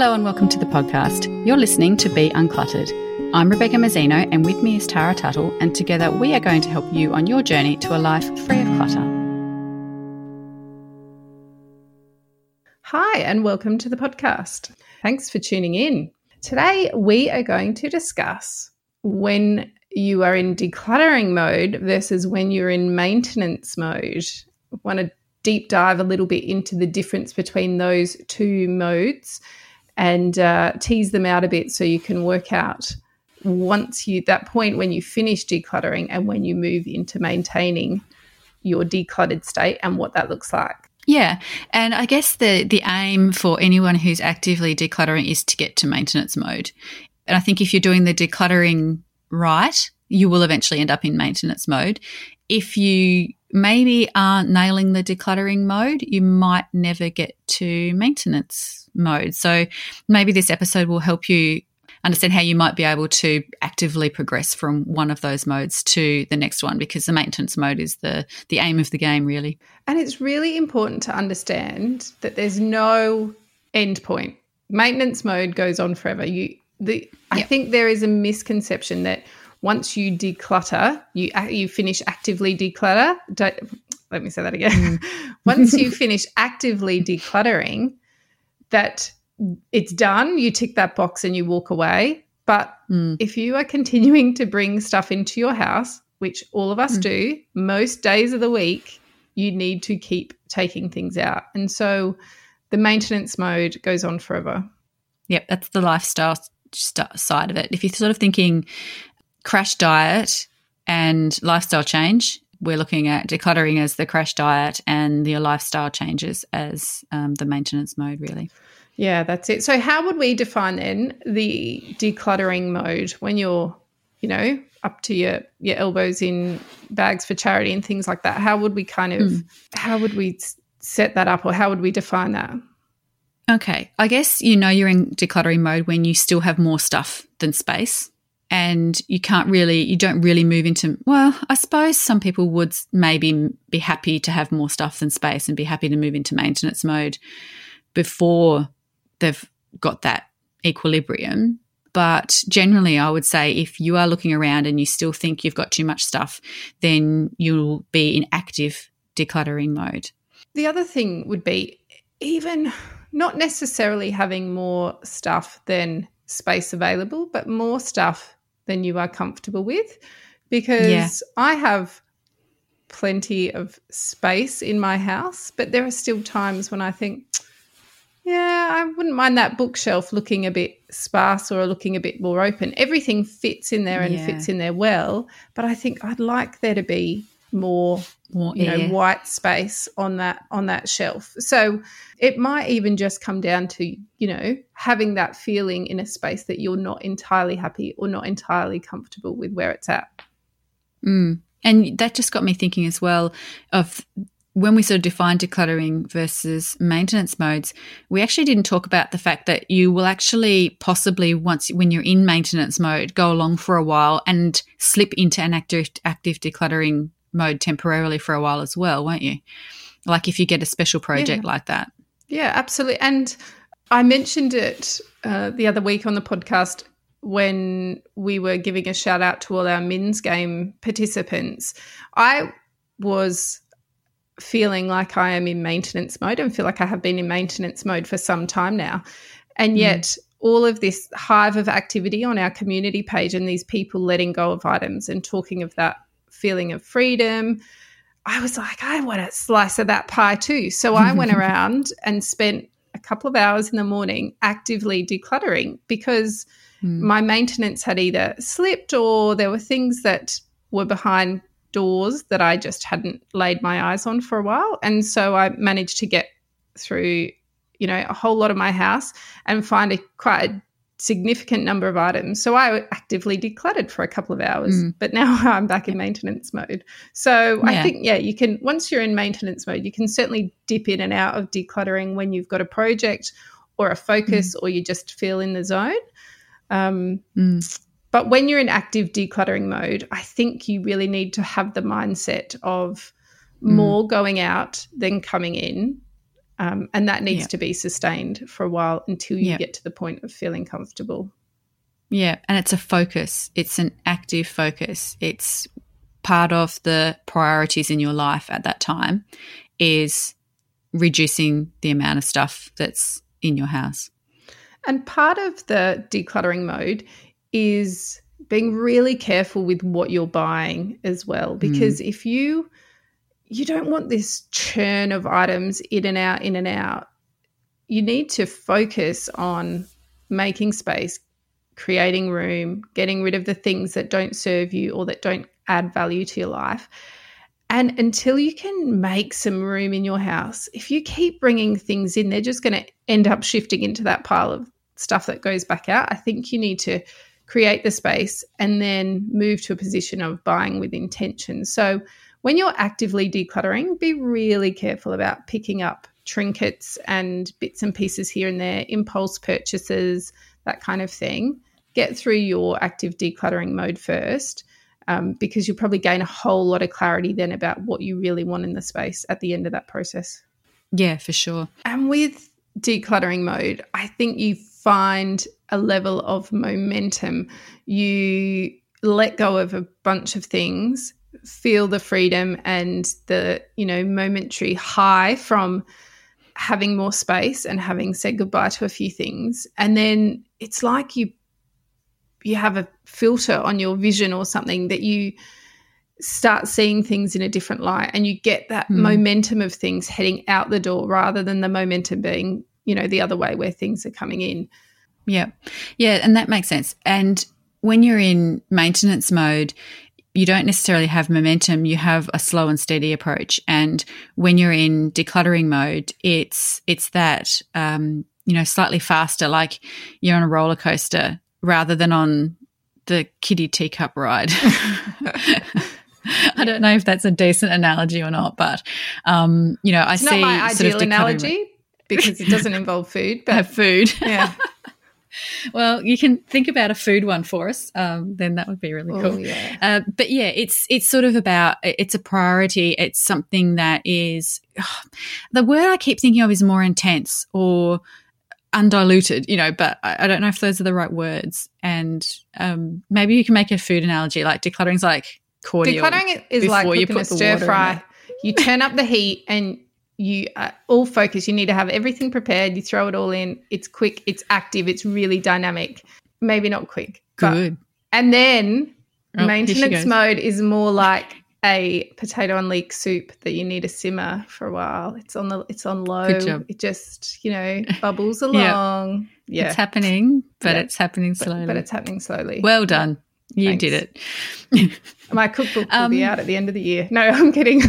Hello and welcome to the podcast. You're listening to Be Uncluttered. I'm Rebecca Mazzino and with me is Tara Tuttle, and together we are going to help you on your journey to a life free of clutter. Hi, and welcome to the podcast. Thanks for tuning in. Today, we are going to discuss when you are in decluttering mode versus when you're in maintenance mode. I want to deep dive a little bit into the difference between those two modes and uh, tease them out a bit so you can work out once you that point when you finish decluttering and when you move into maintaining your decluttered state and what that looks like. Yeah, and I guess the the aim for anyone who's actively decluttering is to get to maintenance mode. And I think if you're doing the decluttering right, you will eventually end up in maintenance mode. If you maybe aren't nailing the decluttering mode, you might never get to maintenance mode. So maybe this episode will help you understand how you might be able to actively progress from one of those modes to the next one because the maintenance mode is the the aim of the game really. And it's really important to understand that there's no end point. Maintenance mode goes on forever. You the yep. I think there is a misconception that once you declutter, you you finish actively declutter. Don't, let me say that again. Mm. once you finish actively decluttering, that it's done. You tick that box and you walk away. But mm. if you are continuing to bring stuff into your house, which all of us mm. do, most days of the week, you need to keep taking things out. And so the maintenance mode goes on forever. Yep, that's the lifestyle st- side of it. If you're sort of thinking crash diet and lifestyle change, we're looking at decluttering as the crash diet and the lifestyle changes as um, the maintenance mode, really. Yeah, that's it. So, how would we define then the decluttering mode when you're, you know, up to your your elbows in bags for charity and things like that? How would we kind of, mm. how would we set that up, or how would we define that? Okay, I guess you know you're in decluttering mode when you still have more stuff than space and you can't really you don't really move into well i suppose some people would maybe be happy to have more stuff than space and be happy to move into maintenance mode before they've got that equilibrium. But generally i would say if you are looking around and you still think you've got too much stuff then you'll be in active decluttering mode. The other thing would be even not necessarily having more stuff than space available but more stuff than you are comfortable with because yeah. I have plenty of space in my house, but there are still times when I think, yeah, I wouldn't mind that bookshelf looking a bit sparse or looking a bit more open. Everything fits in there and yeah. fits in there well, but I think I'd like there to be more more you know white space on that on that shelf. So it might even just come down to you know having that feeling in a space that you're not entirely happy or not entirely comfortable with where it's at. Mm. and that just got me thinking as well of when we sort of define decluttering versus maintenance modes, we actually didn't talk about the fact that you will actually possibly once when you're in maintenance mode go along for a while and slip into an active active decluttering mode temporarily for a while as well, won't you? Like if you get a special project yeah. like that. Yeah, absolutely. And I mentioned it uh, the other week on the podcast when we were giving a shout out to all our MinsGame participants. I was feeling like I am in maintenance mode and feel like I have been in maintenance mode for some time now. And mm. yet, mm. all of this hive of activity on our community page and these people letting go of items and talking of that feeling of freedom. I was like, I want a slice of that pie too. So I went around and spent a couple of hours in the morning actively decluttering because mm. my maintenance had either slipped or there were things that were behind doors that I just hadn't laid my eyes on for a while. And so I managed to get through, you know, a whole lot of my house and find a quite a significant number of items. So I actively decluttered for a couple of hours, mm. but now I'm back in maintenance mode. So yeah. I think, yeah, you can, once you're in maintenance mode, you can certainly dip in and out of decluttering when you've got a project or a focus mm. or you just feel in the zone. Um, mm. But when you're in active decluttering mode, I think you really need to have the mindset of mm. more going out than coming in Um, and that needs to be sustained for a while until you Yep. get to the point of feeling comfortable. Yeah, and it's a focus. It's an active focus. It's part of the priorities in your life at that time is reducing the amount of stuff that's in your house. And part of the decluttering mode is being really careful with what you're buying as well because if you you don't want this churn of items in and out in and out you need to focus on making space creating room getting rid of the things that don't serve you or that don't add value to your life and until you can make some room in your house, if you keep bringing things in, they're just going to end up shifting into that pile of stuff that goes back out. I think you need to create the space and then move to a position of buying with intention. So when you're actively decluttering, be really careful about picking up trinkets and bits and pieces here and there, impulse purchases, that kind of thing. Get through your active decluttering mode first um, because you'll probably gain a whole lot of clarity then about what you really want in the space at the end of that process. Yeah, for sure. And with decluttering mode, I think you find a level of momentum. You let go of a bunch of things, feel the freedom and the, you know, momentary high from having more space and having said goodbye to a few things. And then it's like you you have a filter on your vision or something that you start seeing things in a different light and you get that Mm. momentum of things heading out the door rather than the momentum being you know the other way where things are coming in Yeah. Yeah, and that makes sense. And when you're in maintenance mode, you don't necessarily have momentum, you have a slow and steady approach. And when you're in decluttering mode, it's it's that um, you know, slightly faster, like you're on a roller coaster rather than on the kiddie teacup ride. I don't know if that's a decent analogy or not, but um, you know, I it's see not my sort of ideal analogy because it doesn't involve food but have food. yeah Well, you can think about a food one for us. Um, then that would be really oh, cool. yeah Uh, but yeah, it's it's sort of about it's a priority. It's something that is the word I keep thinking of is more intense or undiluted. You know, but I, don't know if those are the right words. And um, maybe you can make a food analogy like decluttering's like cordial. decluttering is like you cooking a stir fry you turn up the heat and you are all focus you need to have everything prepared you throw it all in it's quick it's active it's really dynamic maybe not quick but Good. And then Oh, maintenance mode is more like a potato and leek soup that you need to simmer for a while. It's on the it's on low. It just, you know, bubbles along. yeah. It's happening, but Yeah. it's happening slowly. but it's happening slowly. well done. You Thanks. did it. My cookbook will be Um, out at the end of the year. No, I'm kidding.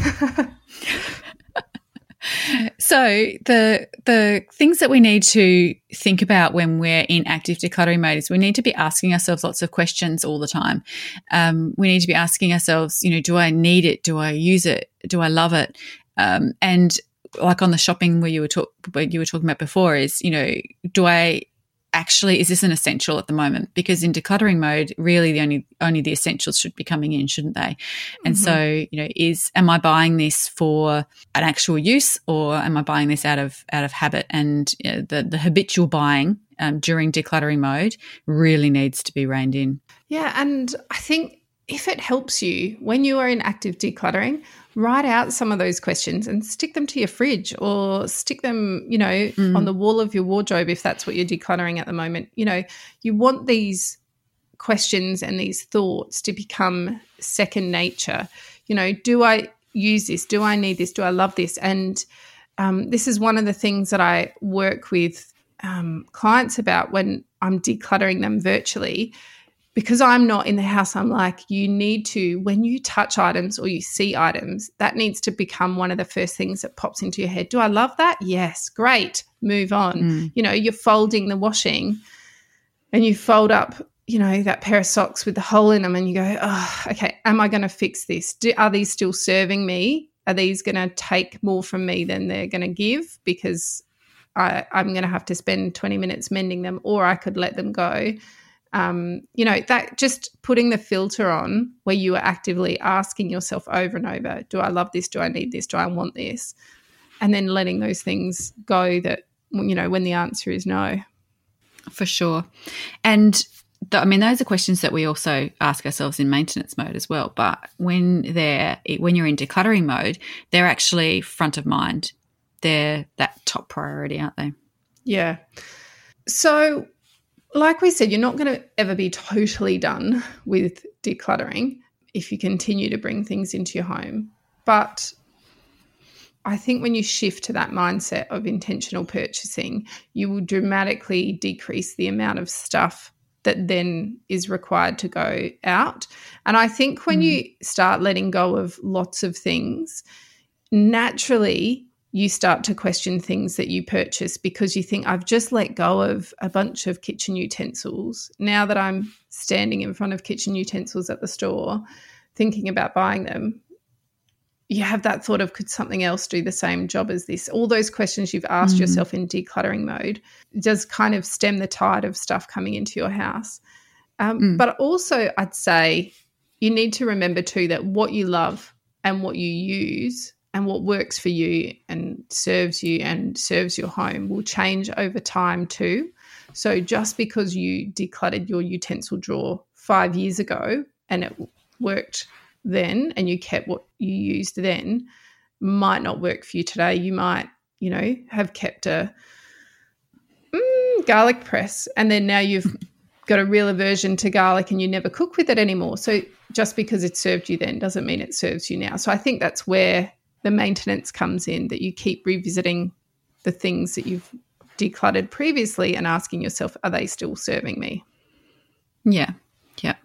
So the the things that we need to think about when we're in active decluttering mode is we need to be asking ourselves lots of questions all the time. Um, we need to be asking ourselves, you know, do I need it? Do I use it? Do I love it? Um, and like on the shopping where you were talk where you were talking about before is, you know, do I actually is this an essential at the moment? Because in decluttering mode, really the only only the essentials should be coming in, shouldn't they? And so, you know, is am I buying this for an actual use, or am I buying this out of out of habit? And you know, the the habitual buying um, during decluttering mode really needs to be reined in. Yeah, and I think if it helps you when you are in active decluttering, write out some of those questions and stick them to your fridge or stick them, you know, on the wall of your wardrobe if that's what you're decluttering at the moment. You know, you want these questions and these thoughts to become second nature. You know, do I use this? Do I need this? Do I love this? And um, this is one of the things that I work with um, clients about when I'm decluttering them virtually. Because I'm not in the house, I'm like, you need to, when you touch items or you see items, that needs to become one of the first things that pops into your head. Do I love that? Yes, great. Move on. Mm. You know, you're folding the washing and you fold up, you know, that pair of socks with the hole in them and you go, oh, okay, am I going to fix this? Do, are these still serving me? Are these going to take more from me than they're going to give? Because I, I'm going to have to spend 20 minutes mending them, or I could let them go. Um, you know, that just putting the filter on where you are actively asking yourself over and over, do I love this? Do I need this? Do I want this? and then letting those things go that you know when the answer is no for sure and I mean, those are questions that we also ask ourselves in maintenance mode as well. But when they're when you're in decluttering mode, they're actually front of mind. They're that top priority, aren't they? Yeah. So, like we said, you're not going to ever be totally done with decluttering if you continue to bring things into your home. But I think when you shift to that mindset of intentional purchasing, you will dramatically decrease the amount of stuff that then is required to go out. And I think when mm. you start letting go of lots of things, naturally you start to question things that you purchase because you think, I've just let go of a bunch of kitchen utensils. Now that I'm standing in front of kitchen utensils at the store, thinking about buying them, you have that thought of could something else do the same job as this? All those questions you've asked mm. yourself in decluttering mode does kind of stem the tide of stuff coming into your house. Um, mm. But also, I'd say you need to remember too that what you love and what you use and what works for you and serves you and serves your home will change over time too. So just because you decluttered your utensil drawer five years ago and it worked then and you kept what you used then might not work for you today. You might, you know, have kept a mm, garlic press and then now you've got a real aversion to garlic and you never cook with it anymore. So just because it served you then doesn't mean it serves you now. So I think that's where the maintenance comes in that you keep revisiting the things that you've decluttered previously and asking yourself, are they still serving me? Yeah. Yeah.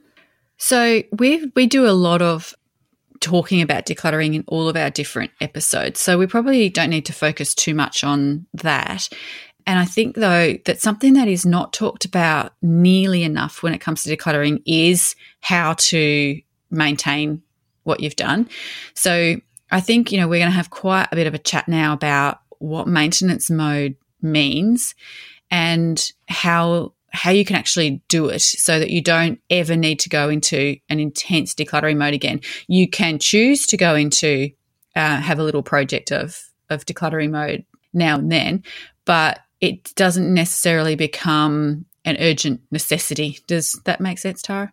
So we we do a lot of talking about decluttering in all of our different episodes. So we probably don't need to focus too much on that. And I think though that something that is not talked about nearly enough when it comes to decluttering is how to maintain what you've done. So I think, you know, we're going to have quite a bit of a chat now about what maintenance mode means and how how you can actually do it so that you don't ever need to go into an intense decluttering mode again. You can choose to go into uh, have a little project of of decluttering mode now and then, but it doesn't necessarily become an urgent necessity. Does that make sense, Tara?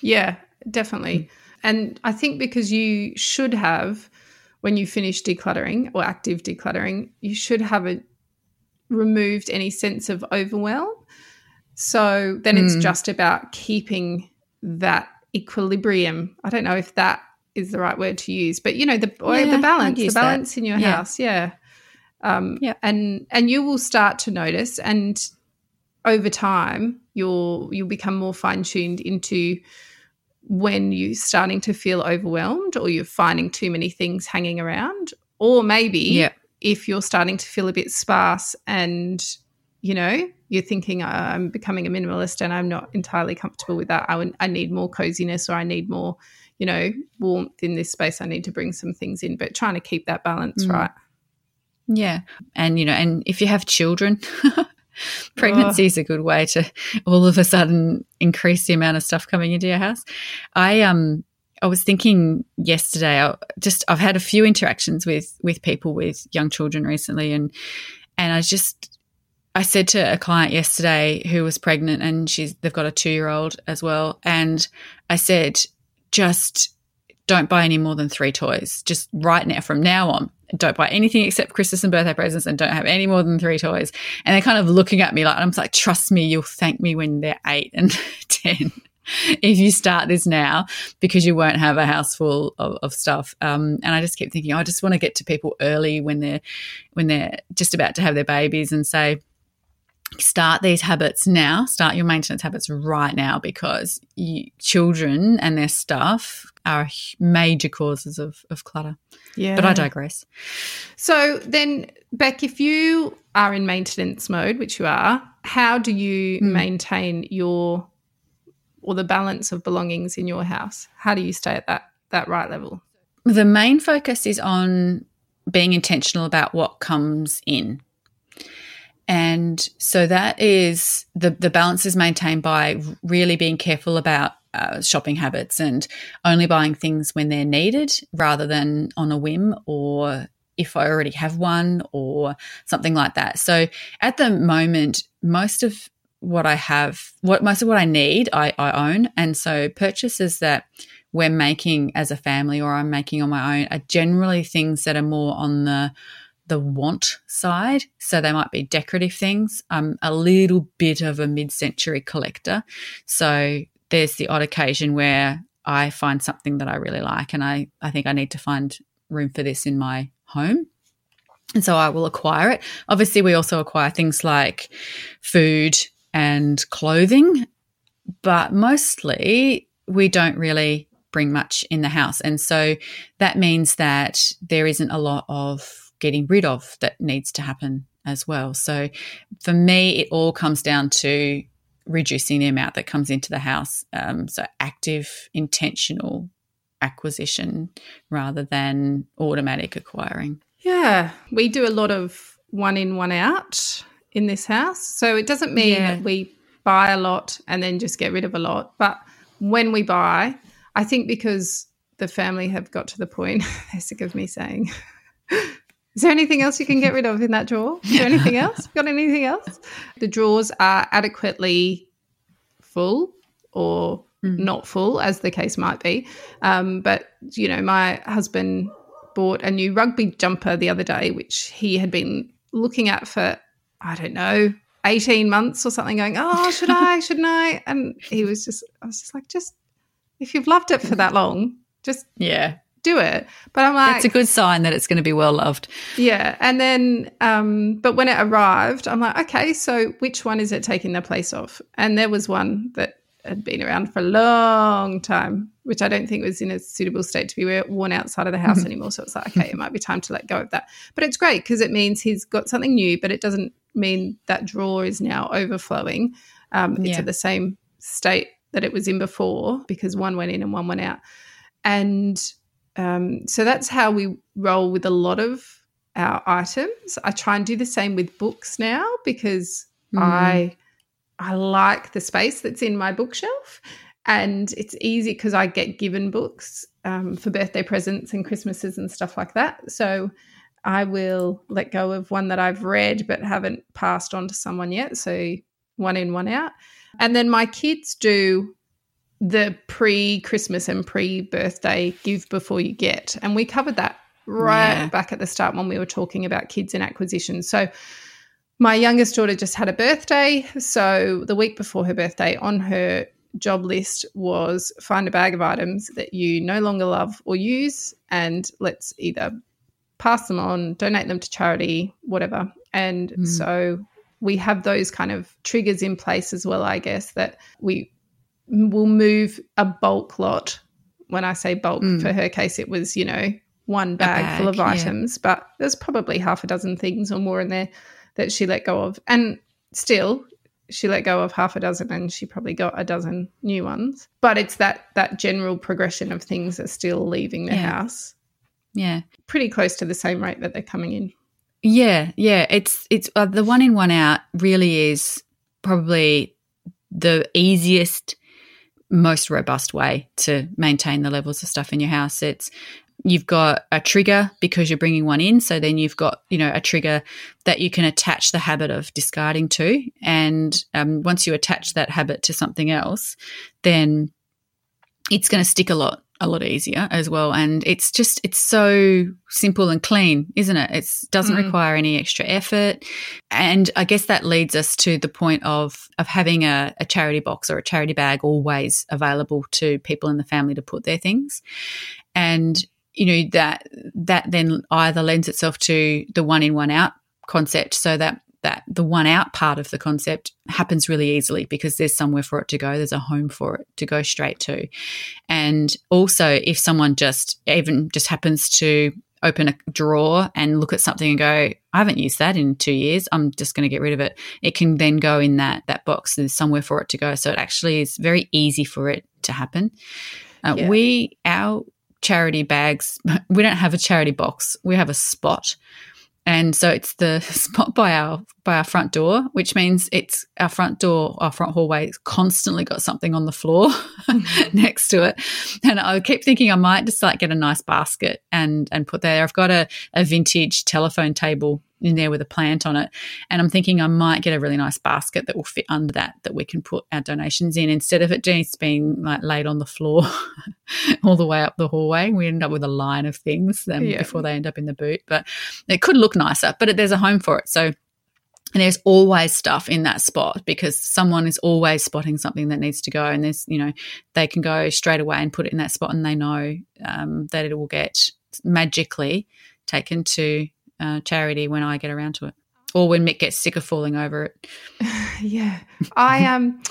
Yeah, definitely. Mm. And I think because you should have, when you finish decluttering or active decluttering, you should have it removed any sense of overwhelm so then mm. it's hmm. just about keeping that equilibrium. I don't know if that is the right word to use, but you know the yeah, the balance, the balance that. in your yeah. house, yeah. Um, yeah, and and you will start to notice, and over time, you'll you'll become more fine tuned into when you're starting to feel overwhelmed, or you're finding too many things hanging around, or maybe yeah. if you're starting to feel a bit sparse and you know you're thinking I'm becoming a minimalist and I'm not entirely comfortable with that. I, I need more coziness or I need more, you know, warmth in this space. I need to bring some things in, but trying to keep that balance mm. right. Yeah. And, you know, and if you have children, pregnancy oh. is a good way to all of a sudden increase the amount of stuff coming into your house. I, um, I was thinking yesterday. I just I've had a few interactions with with people with young children recently, and and I just I said to a client yesterday who was pregnant and she's they've got a two year old as well. And I said, just don't buy any more than three toys. Just right now, from now on, don't buy anything except Christmas and birthday presents and don't have any more than three toys. And they're kind of looking at me like, I'm like, trust me, you'll thank me when they're eight and 10 if you start this now because you won't have a house full of, of stuff. Um, and I just keep thinking, oh, I just want to get to people early when they're when they're just about to have their babies and say, start these habits now start your maintenance habits right now because you, children and their stuff are major causes of, of clutter. Yeah but i digress. So then beck if you are in maintenance mode which you are how do you mm. maintain your or the balance of belongings in your house? How do you stay at that that right level? The main focus is on being intentional about what comes in and so that is the, the balance is maintained by really being careful about uh, shopping habits and only buying things when they're needed rather than on a whim or if I already have one or something like that. So at the moment, most of what I have, what most of what I need, I, I own. And so purchases that we're making as a family or I'm making on my own are generally things that are more on the the want side. So they might be decorative things. I'm a little bit of a mid-century collector. So there's the odd occasion where I find something that I really like and I, I think I need to find room for this in my home. And so I will acquire it. Obviously, we also acquire things like food and clothing, but mostly we don't really bring much in the house. And so that means that there isn't a lot of getting rid of that needs to happen as well. So for me, it all comes down to reducing the amount that comes into the house. Um, so active, intentional acquisition rather than automatic acquiring. Yeah, we do a lot of one in, one out in this house. So it doesn't mean yeah. that we buy a lot and then just get rid of a lot. But when we buy, I think because the family have got to the point, they're sick of me saying, Is there anything else you can get rid of in that drawer? Is there anything else? Got anything else? The drawers are adequately full or mm. not full, as the case might be. Um, but, you know, my husband bought a new rugby jumper the other day, which he had been looking at for, I don't know, 18 months or something, going, Oh, should I? Shouldn't I? And he was just, I was just like, just if you've loved it for that long, just yeah, do it. But I'm like, it's a good sign that it's going to be well loved. Yeah, and then, um, but when it arrived, I'm like, okay, so which one is it taking the place of? And there was one that had been around for a long time, which I don't think was in a suitable state to be worn outside of the house mm-hmm. anymore. So it's like, okay, it might be time to let go of that. But it's great because it means he's got something new, but it doesn't mean that drawer is now overflowing. Um, it's yeah. at the same state that it was in before because one went in and one went out. And um, so that's how we roll with a lot of our items. I try and do the same with books now because mm. I I like the space that's in my bookshelf, and it's easy because I get given books um, for birthday presents and Christmases and stuff like that. So I will let go of one that I've read but haven't passed on to someone yet. So one in, one out. And then my kids do the pre Christmas and pre birthday give before you get. And we covered that right yeah. back at the start when we were talking about kids and acquisition. So my youngest daughter just had a birthday. So the week before her birthday, on her job list was find a bag of items that you no longer love or use and let's either pass them on, donate them to charity, whatever. And mm. so we have those kind of triggers in place as well, I guess, that we will move a bulk lot. When I say bulk, mm. for her case, it was, you know, one bag, bag full of items, but there's probably half a dozen things or more in there that she let go of. And still, she let go of half a dozen and she probably got a dozen new ones. But it's that that general progression of things are still leaving the yeah. house. Yeah. Pretty close to the same rate that they're coming in. Yeah, yeah. It's it's uh, the one in one out really is probably the easiest most robust way to maintain the levels of stuff in your house. It's you've got a trigger because you're bringing one in so then you've got you know a trigger that you can attach the habit of discarding to and um, once you attach that habit to something else then it's going to stick a lot a lot easier as well. And it's just, it's so simple and clean, isn't it? It doesn't mm. require any extra effort. And I guess that leads us to the point of, of having a, a charity box or a charity bag always available to people in the family to put their things. And, you know, that, that then either lends itself to the one in, one out concept so that that the one out part of the concept happens really easily because there's somewhere for it to go. There's a home for it to go straight to. And also, if someone just even just happens to open a drawer and look at something and go, I haven't used that in two years. I'm just going to get rid of it. It can then go in that that box. There's somewhere for it to go. So it actually is very easy for it to happen. Uh, yeah. We our charity bags. We don't have a charity box. We have a spot and so it's the spot by our by our front door, which means it's our front door, our front hallway it's constantly got something on the floor mm-hmm. next to it. And I keep thinking I might just like get a nice basket and and put there. I've got a, a vintage telephone table in there with a plant on it. And I'm thinking I might get a really nice basket that will fit under that that we can put our donations in instead of it just being like laid on the floor all the way up the hallway. We end up with a line of things um, yeah. before they end up in the boot. But it could look nicer, but there's a home for it. So and there's always stuff in that spot because someone is always spotting something that needs to go and there's you know they can go straight away and put it in that spot and they know um, that it will get magically taken to uh, charity when I get around to it, or when Mick gets sick of falling over it. yeah, I um,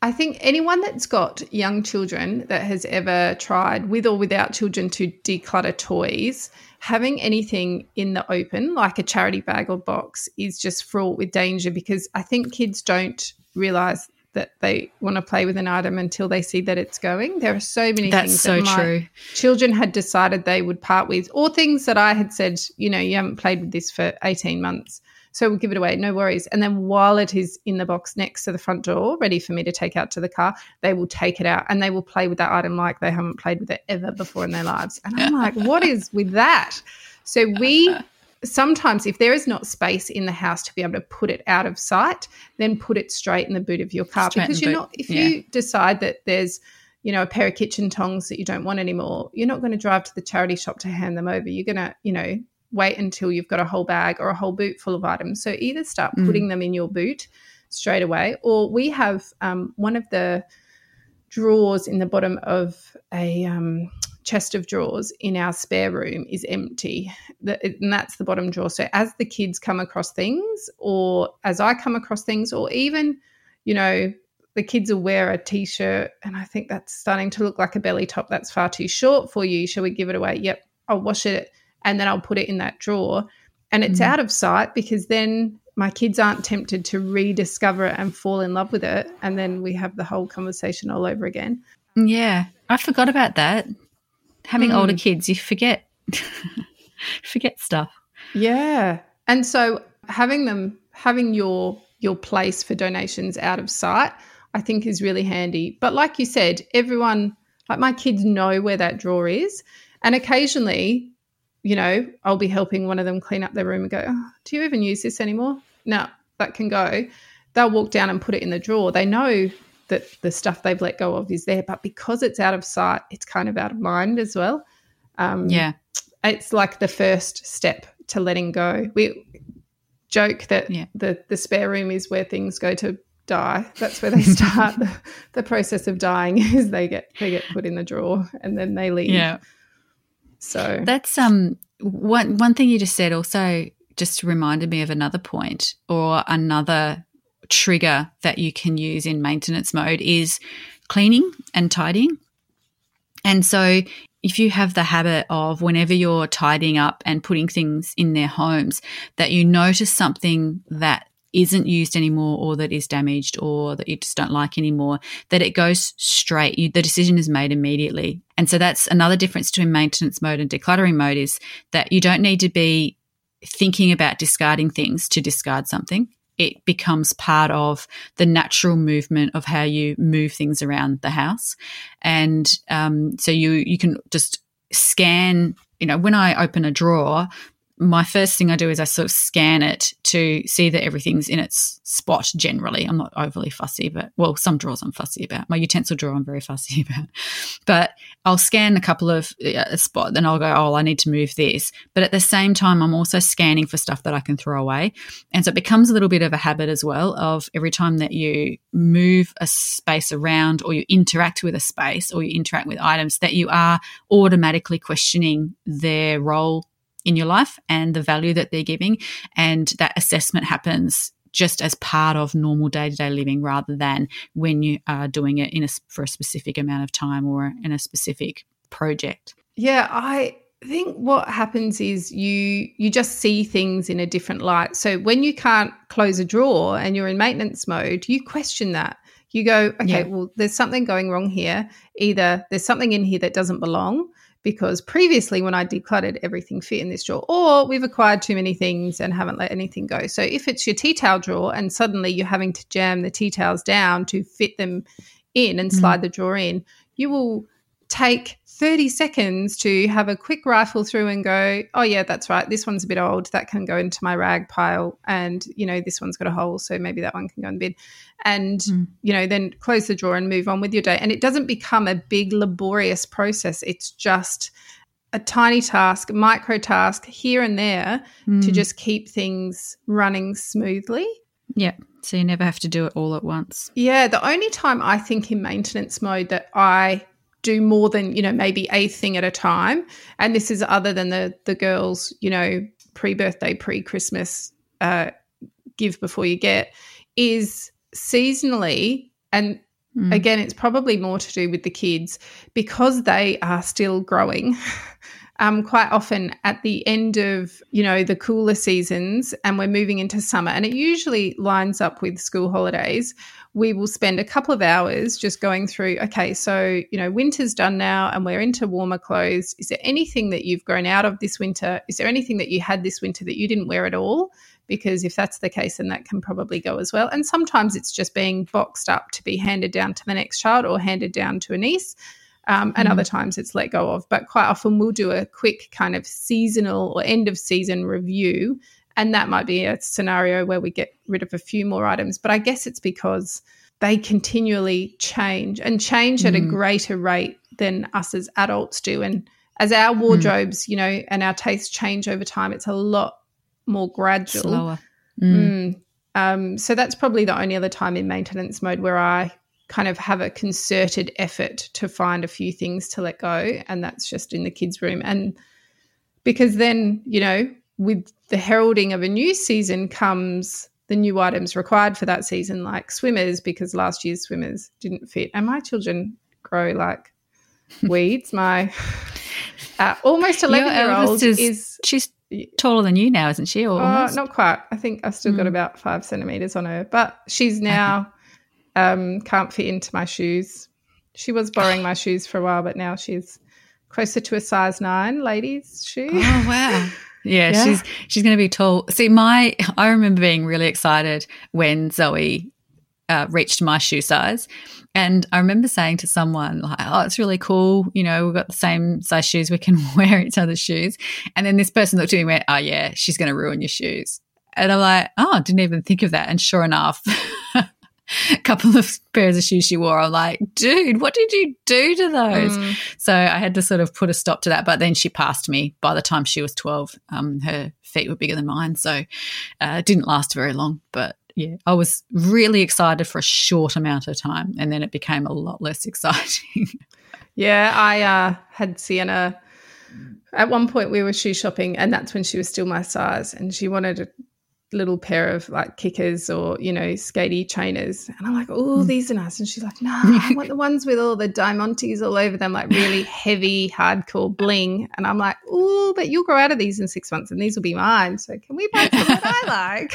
I think anyone that's got young children that has ever tried, with or without children, to declutter toys, having anything in the open, like a charity bag or box, is just fraught with danger because I think kids don't realize that they want to play with an item until they see that it's going. There are so many That's things so that true. children had decided they would part with, or things that I had said, you know, you haven't played with this for 18 months. So we'll give it away, no worries. And then while it is in the box next to the front door, ready for me to take out to the car, they will take it out and they will play with that item like they haven't played with it ever before in their lives. And I'm like, what is with that? So we sometimes if there is not space in the house to be able to put it out of sight then put it straight in the boot of your car straight because you're boot. not if yeah. you decide that there's you know a pair of kitchen tongs that you don't want anymore you're not going to drive to the charity shop to hand them over you're going to you know wait until you've got a whole bag or a whole boot full of items so either start mm. putting them in your boot straight away or we have um, one of the drawers in the bottom of a um, chest of drawers in our spare room is empty. And that's the bottom drawer. So as the kids come across things, or as I come across things, or even, you know, the kids will wear a t shirt and I think that's starting to look like a belly top. That's far too short for you. Shall we give it away? Yep, I'll wash it and then I'll put it in that drawer. And it's mm-hmm. out of sight because then my kids aren't tempted to rediscover it and fall in love with it. And then we have the whole conversation all over again. Yeah, I forgot about that having mm. older kids, you forget forget stuff. Yeah. And so having them having your your place for donations out of sight, I think is really handy. But like you said, everyone like my kids know where that drawer is. And occasionally, you know, I'll be helping one of them clean up their room and go, oh, Do you even use this anymore? No, that can go. They'll walk down and put it in the drawer. They know that the stuff they've let go of is there. But because it's out of sight, it's kind of out of mind as well. Um, yeah. It's like the first step to letting go. We joke that yeah. the, the spare room is where things go to die. That's where they start the, the process of dying is they get they get put in the drawer and then they leave. Yeah. So that's um one one thing you just said also just reminded me of another point or another trigger that you can use in maintenance mode is cleaning and tidying. And so if you have the habit of whenever you're tidying up and putting things in their homes, that you notice something that isn't used anymore or that is damaged or that you just don't like anymore, that it goes straight. You, the decision is made immediately. And so that's another difference between maintenance mode and decluttering mode is that you don't need to be thinking about discarding things to discard something it becomes part of the natural movement of how you move things around the house. And um, so you you can just scan. You know, when I open a drawer, my first thing I do is I sort of scan it to see that everything's in its spot generally. I'm not overly fussy, but well, some drawers I'm fussy about. My utensil drawer I'm very fussy about. But I'll scan a couple of uh, spot, then I'll go, oh, I need to move this. But at the same time, I'm also scanning for stuff that I can throw away. And so it becomes a little bit of a habit as well of every time that you move a space around or you interact with a space or you interact with items that you are automatically questioning their role in your life and the value that they're giving. And that assessment happens just as part of normal day to day living rather than when you are doing it in a, for a specific amount of time or in a specific project. Yeah, I think what happens is you you just see things in a different light. So when you can't close a drawer and you're in maintenance mode, you question that. You go, okay, yeah. well, there's something going wrong here. Either there's something in here that doesn't belong, because previously when I decluttered, everything fit in this drawer, or we've acquired too many things and haven't let anything go. So if it's your tea towel drawer and suddenly you're having to jam the tea towels down to fit them in and slide mm. the drawer in, you will take 30 seconds to have a quick rifle through and go, oh, yeah, that's right. This one's a bit old. That can go into my rag pile. And, you know, this one's got a hole. So maybe that one can go in the bin. And, mm. you know, then close the drawer and move on with your day. And it doesn't become a big, laborious process. It's just a tiny task, micro task here and there mm. to just keep things running smoothly. Yeah. So you never have to do it all at once. Yeah. The only time I think in maintenance mode that I do more than you know maybe a thing at a time and this is other than the the girls you know pre-birthday pre-christmas uh, give before you get is seasonally and mm. again it's probably more to do with the kids because they are still growing um, quite often at the end of you know the cooler seasons and we're moving into summer. And it usually lines up with school holidays. We will spend a couple of hours just going through okay so you know winter's done now and we're into warmer clothes. Is there anything that you've grown out of this winter? Is there anything that you had this winter that you didn't wear at all? Because if that's the case then that can probably go as well. And sometimes it's just being boxed up to be handed down to the next child or handed down to a niece um, and mm. other times it's let go of. But quite often we'll do a quick kind of seasonal or end of season review and that might be a scenario where we get rid of a few more items. But I guess it's because they continually change and change mm. at a mm. greater rate than us as adults do. And as our mm. wardrobes, mm. you know, and our tastes change over time, it's a lot more gradual. Slower. Mm. Um, so that's probably the only other time in maintenance mode where I kind of have a concerted effort to find a few things to let go. And that's just in the kids' room. And because then, you know, with the heralding of a new season comes the new items required for that season, like swimmers, because last year's swimmers didn't fit. And my children grow like weeds. My uh, almost 11 year old is, is, She's taller than you now, isn't she? Or uh, not quite. I think I've still mm. got hmm. about five centimeters on her, but she's now um, can't fit into my shoes. She was borrowing my shoes for a while, but now she's closer to a size nine ladies shoe. Oh, wow. Yeah, yeah, she's she's going to be tall. See, my I remember being really excited when Zoe uh, reached my shoe size, and I remember saying to someone like, "Oh, it's really cool. You know, we've got the same size shoes. We can wear each other's shoes." And then this person looked at me and went, "Oh yeah, she's going to ruin your shoes." And I'm like, "Oh, I didn't even think of that." And sure enough. a couple of pairs of shoes she wore. I'm like, dude, what did you do to those? Mm. So I had to sort of put a stop to that. But then she passed me by the time she was 12. Um, her feet were bigger than mine. So uh, it didn't last very long. But yeah, I was really excited for a short amount of time. And then it became a lot less exciting. yeah, I uh, had Sienna. At one point, we were shoe shopping, and that's when she was still my size, and she wanted little pair of like kickers or you know skatey trainers. And i'm like oh these are nice. And she's like no i want the ones with all the diamantes all over them like really heavy hardcore bling. And i'm like oh but you'll grow out of these in six months and these will be mine. So can we buy something i like?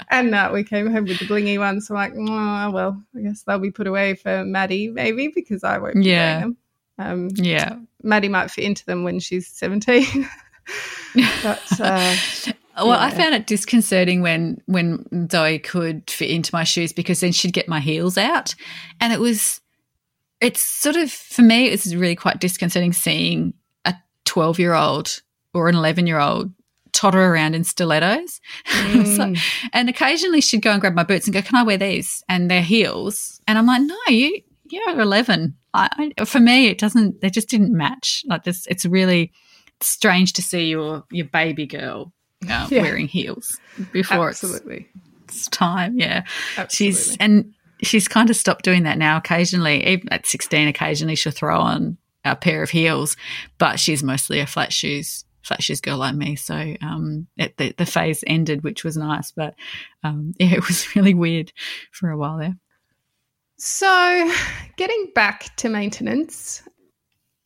And uh, we came home with the blingy ones. So i'm like oh well i guess they'll be put away for maddie maybe because i won't be yeah. them. Um, yeah. Maddie might fit into them when she's 17 but uh, well, yeah. I found it disconcerting when when Zoe could fit into my shoes because then she'd get my heels out, and it was it's sort of for me it's really quite disconcerting seeing a twelve year old or an eleven year old totter around in stilettos. Mm. so, and occasionally she'd go and grab my boots and go, "Can I wear these?" And their heels, and I'm like, "No, you you're 11." I, I, for me, it doesn't. They just didn't match. Like this, it's really strange to see your your baby girl uh, yeah. wearing heels before Absolutely. It's, it's time. Yeah, Absolutely. she's and she's kind of stopped doing that now. Occasionally, even at sixteen, occasionally she'll throw on a pair of heels, but she's mostly a flat shoes flat shoes girl like me. So um, it, the, the phase ended, which was nice, but um, yeah, it was really weird for a while there. So, getting back to maintenance,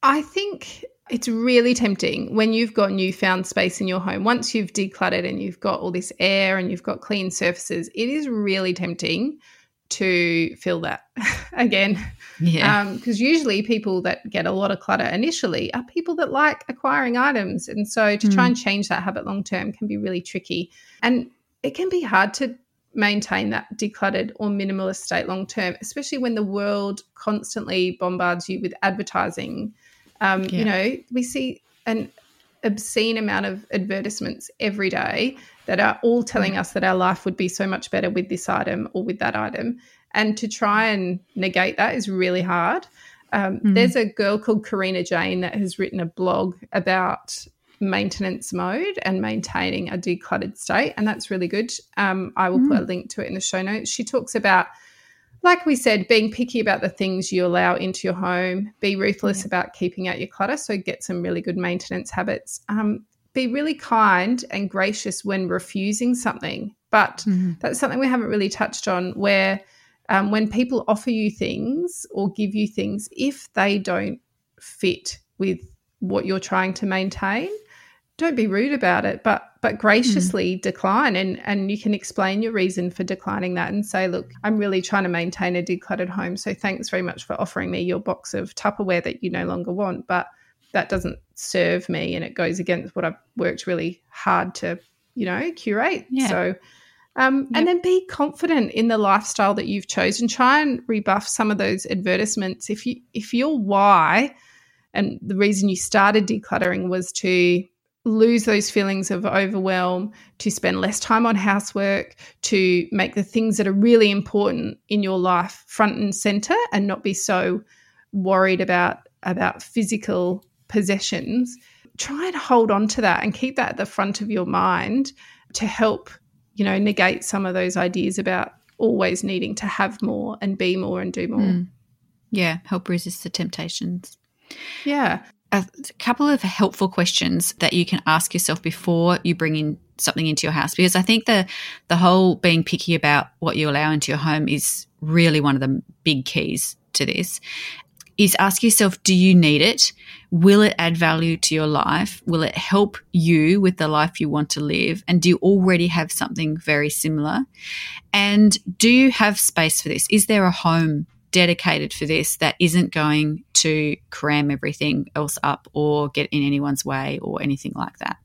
I think it's really tempting when you've got newfound space in your home. Once you've decluttered and you've got all this air and you've got clean surfaces, it is really tempting to fill that again. Yeah. Because um, usually people that get a lot of clutter initially are people that like acquiring items. And so to mm. try and change that habit long term can be really tricky. And it can be hard to maintain that decluttered or minimalist state long term, especially when the world constantly bombards you with advertising. Um, yeah. You know, we see an obscene amount of advertisements every day that are all telling us that our life would be so much better with this item or with that item. And to try and negate that is really hard. Um, mm. There's a girl called Karina Jane that has written a blog about maintenance mode and maintaining a decluttered state. And that's really good. Um, I will mm. put a link to it in the show notes. She talks about, like we said, being picky about the things you allow into your home, be ruthless yeah. about keeping out your clutter. So get some really good maintenance habits. Um, be really kind and gracious when refusing something. But mm. that's something we haven't really touched on where um, when people offer you things or give you things, if they don't fit with what you're trying to maintain, don't be rude about it, but but graciously mm. decline and and you can explain your reason for declining that and say, look, I'm really trying to maintain a decluttered home, so thanks very much for offering me your box of Tupperware that you no longer want, but that doesn't serve me and it goes against what I've worked really hard to, you know, curate. Yeah. So um, yep. And then be confident in the lifestyle that you've chosen. Try and rebuff some of those advertisements. If you if your why and the reason you started decluttering was to lose those feelings of overwhelm, to spend less time on housework, to make the things that are really important in your life front and center, and not be so worried about about physical possessions. Try and hold on to that and keep that at the front of your mind to help you know, negate some of those ideas about always needing to have more and be more and do more. Mm. Yeah, help resist the temptations. Yeah. A couple of helpful questions that you can ask yourself before you bring in something into your house because I think the the whole being picky about what you allow into your home is really one of the big keys to this is ask yourself do you need it? Will it add value to your life? Will it help you with the life you want to live? And do you already have something very similar? And do you have space for this? Is there a home dedicated for this that isn't going to cram everything else up or get in anyone's way or anything like that.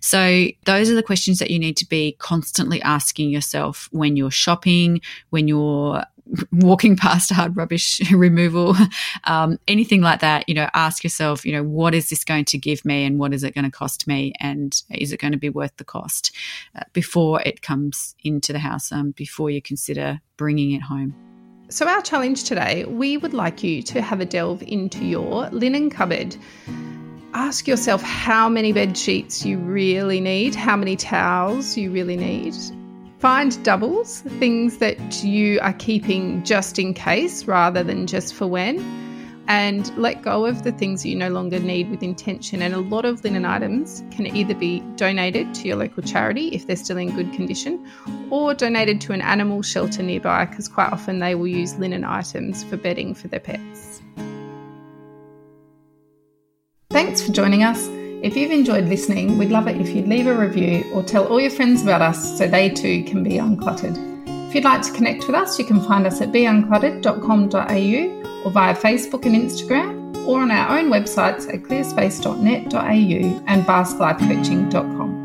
So, those are the questions that you need to be constantly asking yourself when you're shopping, when you're walking past hard rubbish removal, um, anything like that, you know, ask yourself, you know, what is this going to give me and what is it going to cost me? And is it going to be worth the cost uh, before it comes into the house, um, before you consider bringing it home? So, our challenge today, we would like you to have a delve into your linen cupboard. Ask yourself how many bed sheets you really need, how many towels you really need, Find doubles, things that you are keeping just in case rather than just for when. And let go of the things you no longer need with intention. And a lot of linen items can either be donated to your local charity if they're still in good condition, or donated to an animal shelter nearby because quite often they will use linen items for bedding for their pets. Thanks for joining us. If you've enjoyed listening, we'd love it if you'd leave a review or tell all your friends about us so they too can be uncluttered. If you'd like to connect with us, you can find us at beuncluttered.com.au or via Facebook and Instagram or on our own websites at clearspace.net.au and basklifecoaching.com.